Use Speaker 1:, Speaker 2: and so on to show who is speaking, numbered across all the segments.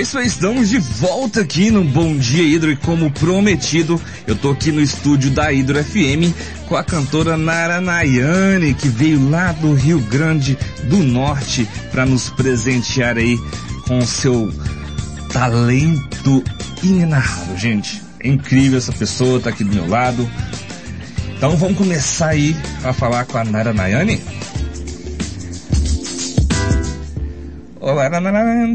Speaker 1: É isso aí, estamos de volta aqui no Bom Dia Hidro e como prometido, eu tô aqui no estúdio da Hidro FM com a cantora Nara Nayane, que veio lá do Rio Grande do Norte para nos presentear aí com seu talento inenarrável, gente. É incrível essa pessoa, tá aqui do meu lado. Então vamos começar aí a falar com a Nara Nayane.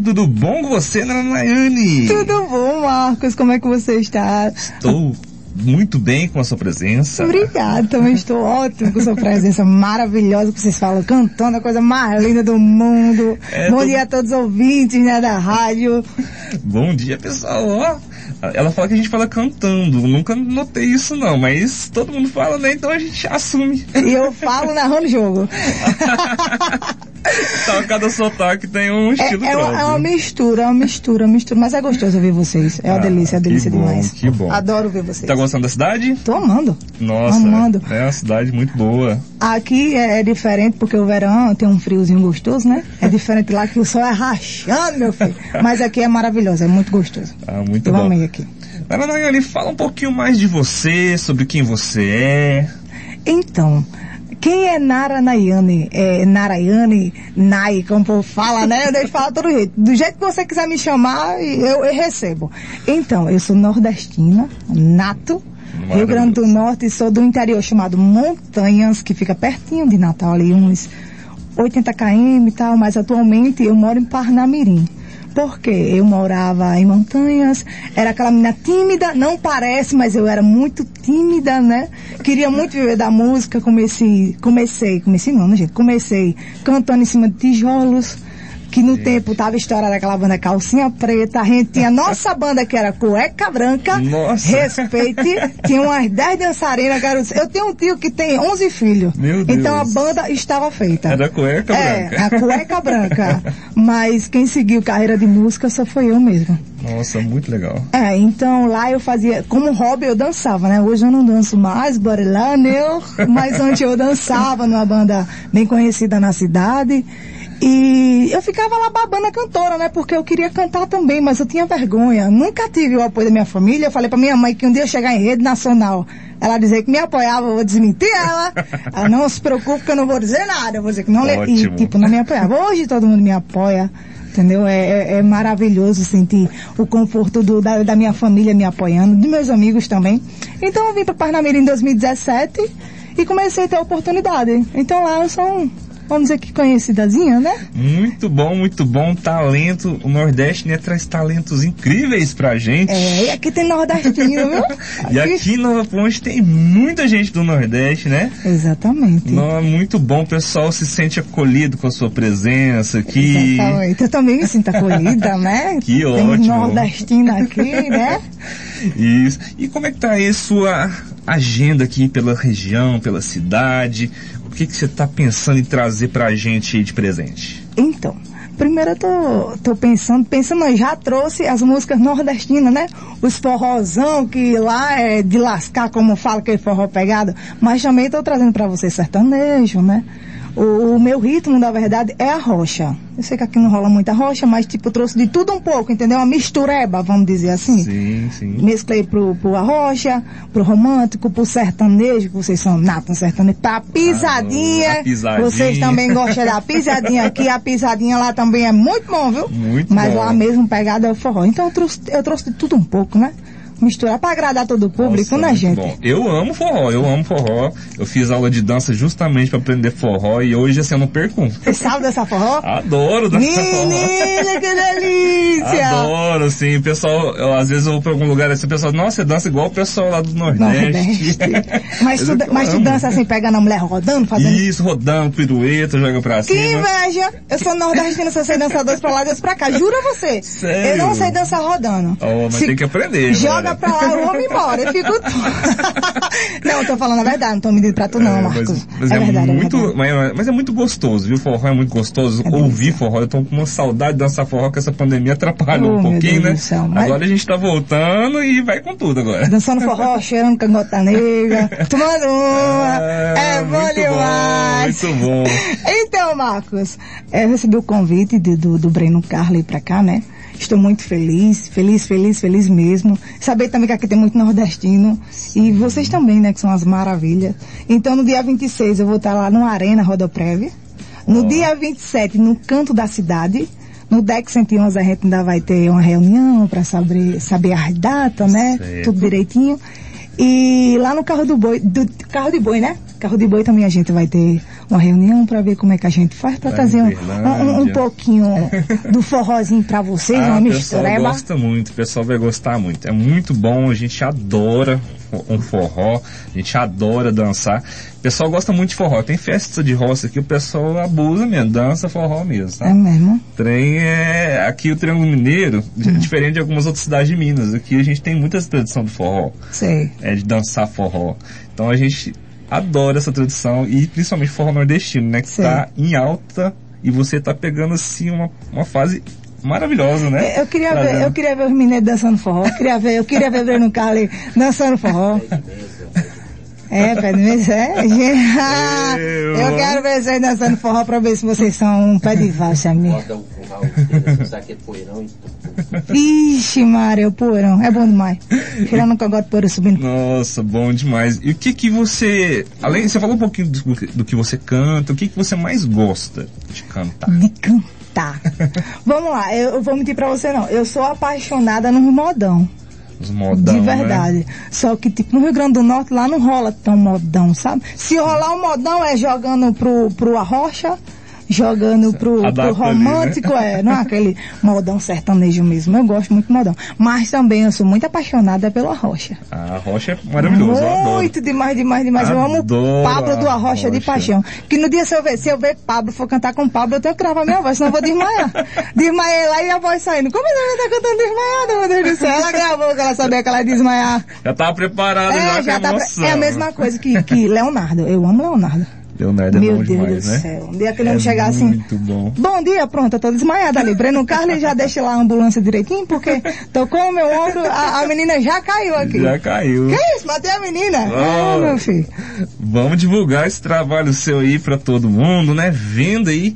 Speaker 1: Tudo bom com você, Nayane?
Speaker 2: Tudo bom, Marcos, como é que você está?
Speaker 1: Estou muito bem com a sua presença.
Speaker 2: Obrigada, também estou ótimo com a sua presença maravilhosa que vocês falam, cantando a coisa mais linda do mundo. É, bom tô... dia a todos os ouvintes, né, da rádio.
Speaker 1: Bom dia, pessoal, ó. Ela fala que a gente fala cantando. Nunca notei isso não, mas todo mundo fala, né? Então a gente assume.
Speaker 2: E eu falo narrando o jogo.
Speaker 1: então cada sotaque tem um estilo
Speaker 2: é, é, próprio. É uma mistura, é uma mistura, uma mistura. Mas é gostoso ver vocês. É uma ah, delícia, é uma delícia
Speaker 1: bom,
Speaker 2: demais.
Speaker 1: Que bom.
Speaker 2: Adoro ver vocês.
Speaker 1: Tá gostando da cidade?
Speaker 2: Tô amando.
Speaker 1: Nossa. Amando. É uma cidade muito boa.
Speaker 2: Aqui é, é diferente porque o verão tem um friozinho gostoso, né? É diferente lá que o sol é rachando, meu filho. Mas aqui é maravilhoso, é muito gostoso.
Speaker 1: Ah, muito
Speaker 2: Eu
Speaker 1: bom.
Speaker 2: amei aqui.
Speaker 1: Nayane, fala um pouquinho mais de você, sobre quem você é.
Speaker 2: Então, quem é Nara Nayane? É Narayane, Nai, como o povo fala, né? Eu deixo falar todo jeito. Do jeito que você quiser me chamar, eu, eu recebo. Então, eu sou nordestina, nato, Rio Grande do Norte, sou do interior chamado Montanhas, que fica pertinho de Natal, ali uns 80 km e tal, mas atualmente eu moro em Parnamirim porque eu morava em montanhas, era aquela menina tímida, não parece, mas eu era muito tímida, né? Queria muito viver da música, comecei, comecei, comecei não, né, gente? Comecei cantando em cima de tijolos, que no tempo tava estourada aquela banda Calcinha Preta, a gente tinha nossa banda que era Cueca Branca,
Speaker 1: nossa.
Speaker 2: respeite, tinha umas 10 dançarinas, garotos. Eu tenho um tio que tem 11 filhos.
Speaker 1: Meu Deus.
Speaker 2: Então a banda estava feita.
Speaker 1: Era Cueca
Speaker 2: é,
Speaker 1: Branca.
Speaker 2: a Cueca Branca. Mas quem seguiu carreira de música só foi eu mesmo.
Speaker 1: Nossa, muito legal.
Speaker 2: É, então lá eu fazia, como hobby eu dançava, né? Hoje eu não danço mais, bora lá, meu. Mas antes eu dançava numa banda bem conhecida na cidade. E eu ficava lá babando a cantora, né? Porque eu queria cantar também, mas eu tinha vergonha. Nunca tive o apoio da minha família. Eu falei pra minha mãe que um dia eu chegar em rede nacional, ela dizer que me apoiava, eu vou desmentir ela. ela não se preocupe que eu não vou dizer nada. Eu vou dizer que não...
Speaker 1: Ótimo.
Speaker 2: E, tipo, não me apoiava. Hoje todo mundo me apoia. Entendeu? É, é, é maravilhoso sentir o conforto do, da, da, minha família me apoiando, de meus amigos também. Então eu vim para Parnamirim em 2017 e comecei a ter a oportunidade. Então lá eu sou um vamos dizer que conhecidazinha, né?
Speaker 1: Muito bom, muito bom. Talento. O Nordeste né, traz talentos incríveis pra gente.
Speaker 2: É, e aqui tem nordestino, viu?
Speaker 1: e aqui em Nova Ponte tem muita gente do Nordeste, né?
Speaker 2: Exatamente.
Speaker 1: Não, é muito bom, o pessoal se sente acolhido com a sua presença aqui.
Speaker 2: Exatamente. Eu também me sinto acolhida, né?
Speaker 1: Que
Speaker 2: tem
Speaker 1: ótimo.
Speaker 2: Tem nordestino aqui, né?
Speaker 1: Isso. E como é que tá aí sua agenda aqui pela região, pela cidade? o que, que você está pensando em trazer para a gente de presente?
Speaker 2: Então, primeiro eu tô, tô pensando, pensando, já trouxe as músicas nordestinas, né? Os forrozão, que lá é de lascar, como fala que é forró pegado, mas também estou trazendo para você sertanejo, né? O, o, meu ritmo, na verdade, é a rocha. Eu sei que aqui não rola muita rocha, mas tipo, eu trouxe de tudo um pouco, entendeu? Uma mistureba, vamos dizer assim.
Speaker 1: Sim, sim.
Speaker 2: Mesclei pro, pro arrocha, pro romântico, pro sertanejo, que vocês são nato no sertanejo, pra pisadinha.
Speaker 1: Ah, pisadinha.
Speaker 2: Vocês também gostam da pisadinha aqui, a pisadinha lá também é muito bom, viu?
Speaker 1: Muito
Speaker 2: mas
Speaker 1: bom.
Speaker 2: lá mesmo pegada é o forró. Então eu trouxe, eu trouxe de tudo um pouco, né? Misturar para agradar todo o público,
Speaker 1: Nossa,
Speaker 2: né, gente?
Speaker 1: Bom. Eu amo forró, eu amo forró. Eu fiz aula de dança justamente para aprender forró e hoje assim eu não perco.
Speaker 2: Você sabe dessa forró?
Speaker 1: Adoro dançar forró.
Speaker 2: Menina, que delícia!
Speaker 1: Adoro, sim. O pessoal, eu, às vezes eu vou pra algum lugar assim, o pessoal, nossa, você dança igual o pessoal lá do Nordeste.
Speaker 2: Nordeste. mas, tu, mas tu dança assim, pegando a mulher rodando, fazendo...
Speaker 1: Isso, rodando, pirueta, joga pra cima.
Speaker 2: Que inveja! Eu sou nordestina, só sei dançar dois pra lá, dois pra cá. Jura você?
Speaker 1: Sério?
Speaker 2: Eu não sei dançar rodando.
Speaker 1: Oh, mas
Speaker 2: Se
Speaker 1: tem que aprender.
Speaker 2: Joga
Speaker 1: agora.
Speaker 2: pra lá, eu vou embora. Eu fico... não, eu tô falando a verdade, não tô mentindo pra tu não,
Speaker 1: É,
Speaker 2: Marcos.
Speaker 1: Mas, mas
Speaker 2: é,
Speaker 1: é,
Speaker 2: verdade,
Speaker 1: muito,
Speaker 2: é verdade.
Speaker 1: mas, é muito gostoso, viu? Forró é muito gostoso.
Speaker 2: É
Speaker 1: Ouvir forró, eu tô com uma saudade de dançar forró que essa pandemia atrapalhou
Speaker 2: Oh,
Speaker 1: um pouquinho, né?
Speaker 2: céu, mas-
Speaker 1: Agora a gente tá voltando e vai com tudo agora.
Speaker 2: Dançando forró, cheirando cangota negra, tomando uma. É, bom
Speaker 1: muito
Speaker 2: demais.
Speaker 1: Bom, muito bom.
Speaker 2: Então, Marcos, é, eu recebi o convite de- do, do Breno Carli pra cá, né? Estou muito feliz, feliz, feliz, feliz mesmo. Saber também que aqui tem muito nordestino. E vocês também, né, que são as maravilhas. Então, no dia 26 eu vou estar lá no Arena Rodoprev. No oh. dia 27, no canto da cidade. No DEC 111 a gente ainda vai ter uma reunião para saber, saber as datas, né? Certo. Tudo direitinho. E lá no carro do boi, do carro de boi, né? Carro de boi também a gente vai ter uma reunião para ver como é que a gente faz para trazer um, um, um, pouquinho do forrozinho para vocês, ah, uma mistura.
Speaker 1: O pessoal gosta muito, o pessoal vai gostar muito. É muito bom, a gente adora um forró, a gente adora dançar. O pessoal gosta muito de forró. Tem festa de roça aqui, o pessoal abusa mesmo, dança forró mesmo, tá?
Speaker 2: É mesmo?
Speaker 1: Trem é, aqui o Triângulo Mineiro, hum. diferente de algumas outras cidades de Minas, aqui a gente tem muita tradição do forró.
Speaker 2: Sei.
Speaker 1: É de dançar forró. Então a gente adora essa tradição e principalmente forró nordestino, né? Que está em alta e você está pegando assim uma, uma fase maravilhosa, né?
Speaker 2: Eu queria ver, eu queria ver os mineiros dançando forró, eu queria ver, eu queria ver o Breno Carli dançando forró. É, pé de mesa, é? Eu, eu quero ver vocês dançando forró pra ver se vocês são um pé de valsa, amigo. Ixi, Mário, o poeirão. É bom demais. Tirando o cangote poeira subindo.
Speaker 1: Nossa, bom demais. E o que que você... Além, você falou um pouquinho do, do que você canta. O que que você mais gosta de cantar?
Speaker 2: De cantar. Vamos lá, eu, eu vou mentir pra você não. Eu sou apaixonada no modão.
Speaker 1: Os modão,
Speaker 2: De né? verdade. Né? Só que, tipo, no Rio Grande do Norte, lá não rola tão modão, sabe? Se rolar um modão é jogando pro, pro arrocha, jogando pro, pro romântico, ali, né? é, não é aquele modão sertanejo mesmo. Eu gosto muito do modão. Mas também eu sou muito apaixonada pela Rocha.
Speaker 1: A Rocha é maravilhosa.
Speaker 2: Muito demais, demais, demais. Adoro eu amo Pablo do Arrocha de paixão. Que no dia se eu ver, se eu ver Pablo, for cantar com Pablo, eu tenho que gravar minha voz, senão eu vou desmaiar. Desmaiei lá e a voz saindo. Como ela tá cantando desmaiada, meu Deus do céu? Ela gravou que ela sabia que ela ia desmaiar.
Speaker 1: Já tava preparada é, já, já tá
Speaker 2: É a mesma coisa que, que Leonardo. Eu amo Leonardo.
Speaker 1: Leonardo é Meu Deus demais, do né?
Speaker 2: céu. Um dia que ele não é chegar assim.
Speaker 1: Muito bom.
Speaker 2: Bom dia, pronto, eu tô desmaiada ali. Breno Carlos já deixa lá a ambulância direitinho, porque tocou o meu ombro, a, a menina já caiu aqui.
Speaker 1: Já caiu.
Speaker 2: Que isso? Matei a menina? Oh, meu filho.
Speaker 1: Vamos divulgar esse trabalho seu aí pra todo mundo, né? Vendo aí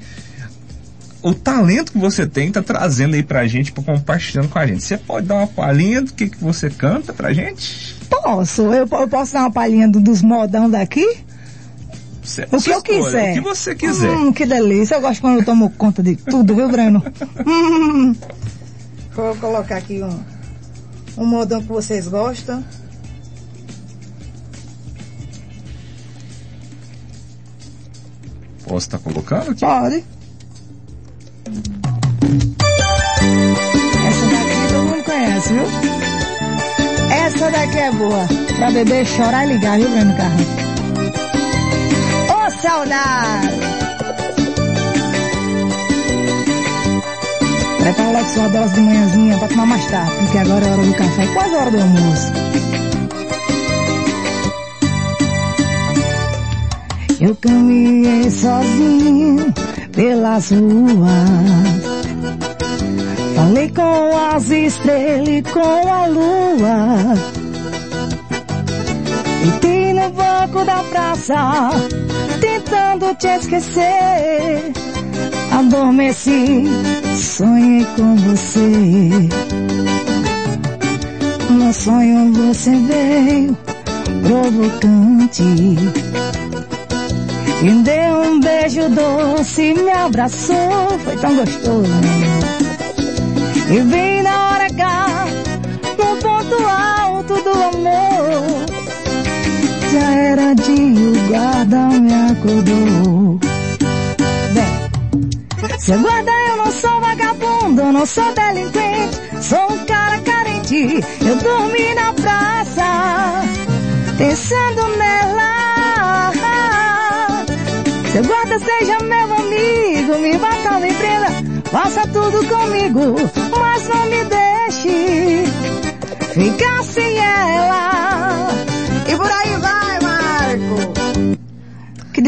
Speaker 1: o talento que você tem, tá trazendo aí pra gente, pra compartilhando com a gente. Você pode dar uma palhinha do que, que você canta pra gente?
Speaker 2: Posso. Eu, eu posso dar uma palhinha do, dos modão daqui?
Speaker 1: O que eu quiser. O que você quiser.
Speaker 2: Hum, que delícia. Eu gosto quando eu tomo conta de tudo, viu, Breno? hum. Vou colocar aqui um, um modão que vocês gostam.
Speaker 1: Posso estar tá colocando aqui?
Speaker 2: Pode. Essa daqui todo mundo conhece, viu? Essa daqui é boa. Pra beber, chorar e ligar, viu, Breno Carlos? Saudade. Prepara logo sua dose de manhãzinha para tomar mais tarde, porque agora é hora do café, quase hora do almoço. Eu caminhei sozinho pelas ruas. Falei com as estrelas e com a lua. E no banco da praça tentando te esquecer. Adormeci, sonhei com você. No sonho você veio provocante. E deu um beijo doce, me abraçou, foi tão gostoso. E vim na hora H, no ponto alto do amor. Já era dia, o guarda me acordou. Bem, seu guarda eu não sou vagabundo, não sou delinquente, sou um cara carente. Eu dormi na praça, pensando nela. Seu guarda seja meu amigo, me bata, me prenda, faça tudo comigo, mas não me deixe ficar sem ela.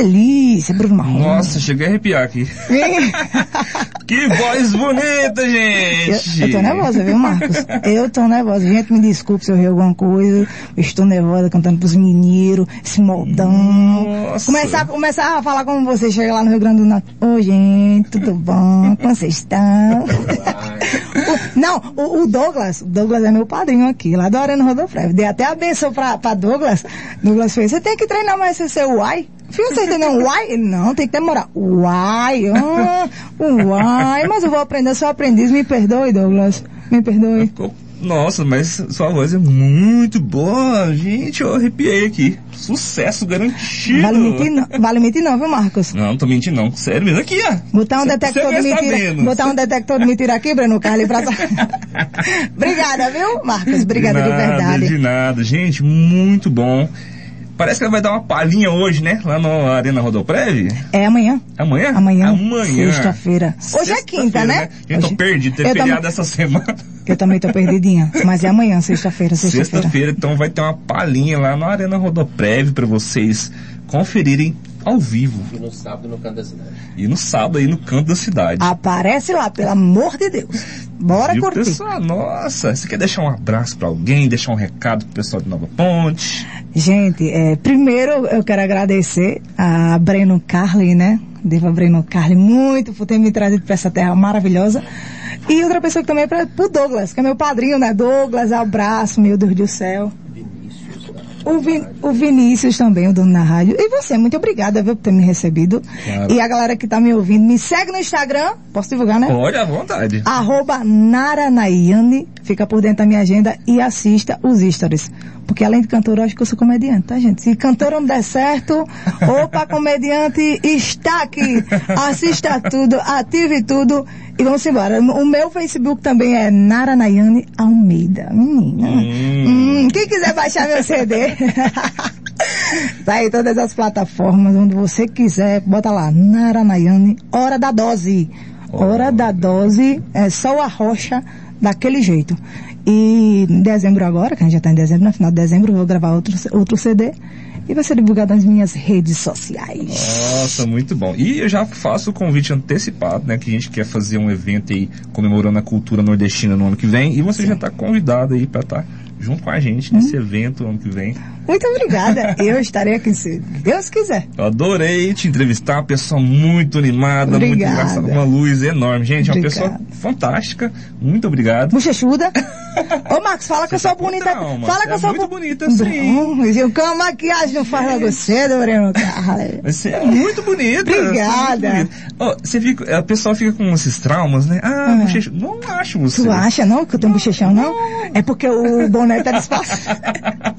Speaker 2: Delícia, Bruno Marrom.
Speaker 1: Nossa, cheguei a arrepiar aqui. que voz bonita, gente!
Speaker 2: Eu, eu tô nervosa, viu, Marcos? Eu tô nervosa. Gente, me desculpe se eu ri alguma coisa. Eu estou nervosa cantando pros mineiros, esse moldão. Nossa. Começar, começar a falar como você chega lá no Rio Grande do Norte. Oi, gente, tudo bom? Como vocês estão? Não, o, o Douglas, o Douglas é meu padrinho aqui, lá do Arena Rodofrev. Dei até a benção pra, pra Douglas. Douglas fez, você tem que treinar mais esse seu uai. Filho, você entendeu? Uai? Não, tem que demorar. Uai, ah, uai. Mas eu vou aprender, sou aprendiz. Me perdoe, Douglas. Me perdoe.
Speaker 1: Nossa, mas sua voz é muito boa. Gente, eu arrepiei aqui. Sucesso garantido.
Speaker 2: Vale mentir não, vale mentir não viu, Marcos?
Speaker 1: Não, não tô mentindo não. Sério mesmo. Aqui, ó.
Speaker 2: Botar um detector de mentira. Botar um detector de mentira aqui, Breno Carlos, pra... Obrigada, viu, Marcos? Obrigada de,
Speaker 1: nada,
Speaker 2: de verdade.
Speaker 1: De nada, gente. Muito bom. Parece que ela vai dar uma palhinha hoje, né? Lá na Arena Rodoprev.
Speaker 2: É amanhã.
Speaker 1: Amanhã?
Speaker 2: Amanhã.
Speaker 1: Amanhã.
Speaker 2: Sexta-feira. Hoje é quinta, né?
Speaker 1: Eu tô
Speaker 2: Hoje...
Speaker 1: perdido, ter
Speaker 2: Eu
Speaker 1: feriado
Speaker 2: tam-
Speaker 1: essa semana.
Speaker 2: Eu também tô perdidinha. Mas é amanhã, sexta-feira, sexta-feira.
Speaker 1: Sexta-feira, então vai ter uma palhinha lá na Arena Rodoprev pra vocês conferirem ao vivo.
Speaker 3: E no sábado no canto da cidade.
Speaker 1: E no sábado aí no canto da cidade.
Speaker 2: Aparece lá, pelo amor de Deus. Bora curtir.
Speaker 1: pessoal? Nossa, você quer deixar um abraço pra alguém, deixar um recado pro pessoal de Nova Ponte?
Speaker 2: Gente, é, primeiro eu quero agradecer a Breno Carli, né? Deva Breno Carli, muito por ter me trazido para essa terra maravilhosa. E outra pessoa que também é pra, pro Douglas, que é meu padrinho, né? Douglas, abraço, meu Deus do céu. O, Vin- o Vinícius também, o dono da rádio. E você, muito obrigada, viu, por ter me recebido.
Speaker 1: Claro.
Speaker 2: E a galera que tá me ouvindo, me segue no Instagram, posso divulgar, né?
Speaker 1: Pode à vontade.
Speaker 2: arroba Naranayane, fica por dentro da minha agenda e assista os stories. Porque além de cantora, eu acho que eu sou comediante, tá, gente? Se cantora não der certo, opa, comediante está aqui. Assista tudo, ative tudo e vamos embora. O meu Facebook também é Naranayane Almeida. Menina. Hum, quem quiser baixar meu CD, tá aí todas as plataformas, onde você quiser, bota lá, Naranayane, Hora da Dose. Hora da dose é só a rocha daquele jeito. E em dezembro agora, que a gente já está em dezembro, no final de dezembro eu vou gravar outro, outro CD e vai ser divulgado nas minhas redes sociais.
Speaker 1: Nossa, muito bom. E eu já faço o convite antecipado, né? Que a gente quer fazer um evento aí comemorando a cultura nordestina no ano que vem. E você já está convidado aí para estar junto com a gente nesse evento ano que vem.
Speaker 2: Muito obrigada. Eu estarei aqui se Deus quiser.
Speaker 1: Eu adorei te entrevistar, uma pessoa muito animada, muito
Speaker 2: Obrigada.
Speaker 1: engraçada, uma luz enorme. Gente, é uma
Speaker 2: Obrigada.
Speaker 1: pessoa fantástica. Muito obrigado.
Speaker 2: Bochechuda. Ô, Marcos, fala que eu sou
Speaker 1: tá
Speaker 2: bonita.
Speaker 1: trauma,
Speaker 2: Fala que eu
Speaker 1: é
Speaker 2: sou
Speaker 1: muito
Speaker 2: bo-
Speaker 1: bonita, sim.
Speaker 2: Não, Com a maquiagem não faz logo cedo. Caralho.
Speaker 1: Você é muito bonita.
Speaker 2: Obrigada.
Speaker 1: é muito bonita. Ó, você fica, a pessoa fica com esses traumas, né? Ah,
Speaker 2: Ah.
Speaker 1: bochecha. Não acho você.
Speaker 2: Tu acha não que eu tenho bochechão não? É porque o boné tá disfarçando.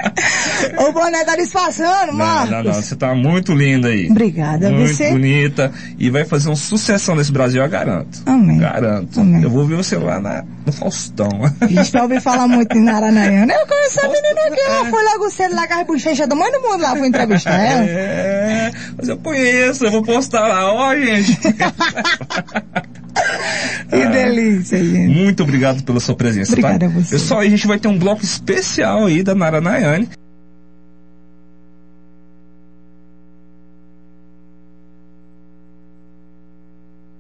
Speaker 2: o boné tá disfarçando,
Speaker 1: Não,
Speaker 2: Marcos.
Speaker 1: não, não. Você tá muito linda aí.
Speaker 2: Obrigada.
Speaker 1: Muito
Speaker 2: Você-
Speaker 1: bonita. E vai fazer uma sucessão nesse Brasil, eu garanto.
Speaker 2: Amém.
Speaker 1: Garanto.
Speaker 2: Amém.
Speaker 1: Eu vou ver você lá na, no Faustão.
Speaker 2: Gente, pra ouvir falar muito de Naranaiana. Eu conheci a menina aqui, ela
Speaker 1: é.
Speaker 2: foi logo cedo lá com as bochechas do mãe do mundo lá, fui entrevistar ela.
Speaker 1: É, mas eu conheço, eu vou postar lá, ó, gente.
Speaker 2: Que delícia, gente.
Speaker 1: Muito obrigado pela sua presença,
Speaker 2: Obrigada
Speaker 1: tá?
Speaker 2: a você.
Speaker 1: Pessoal, a gente vai ter um bloco especial aí da Nara Nayane.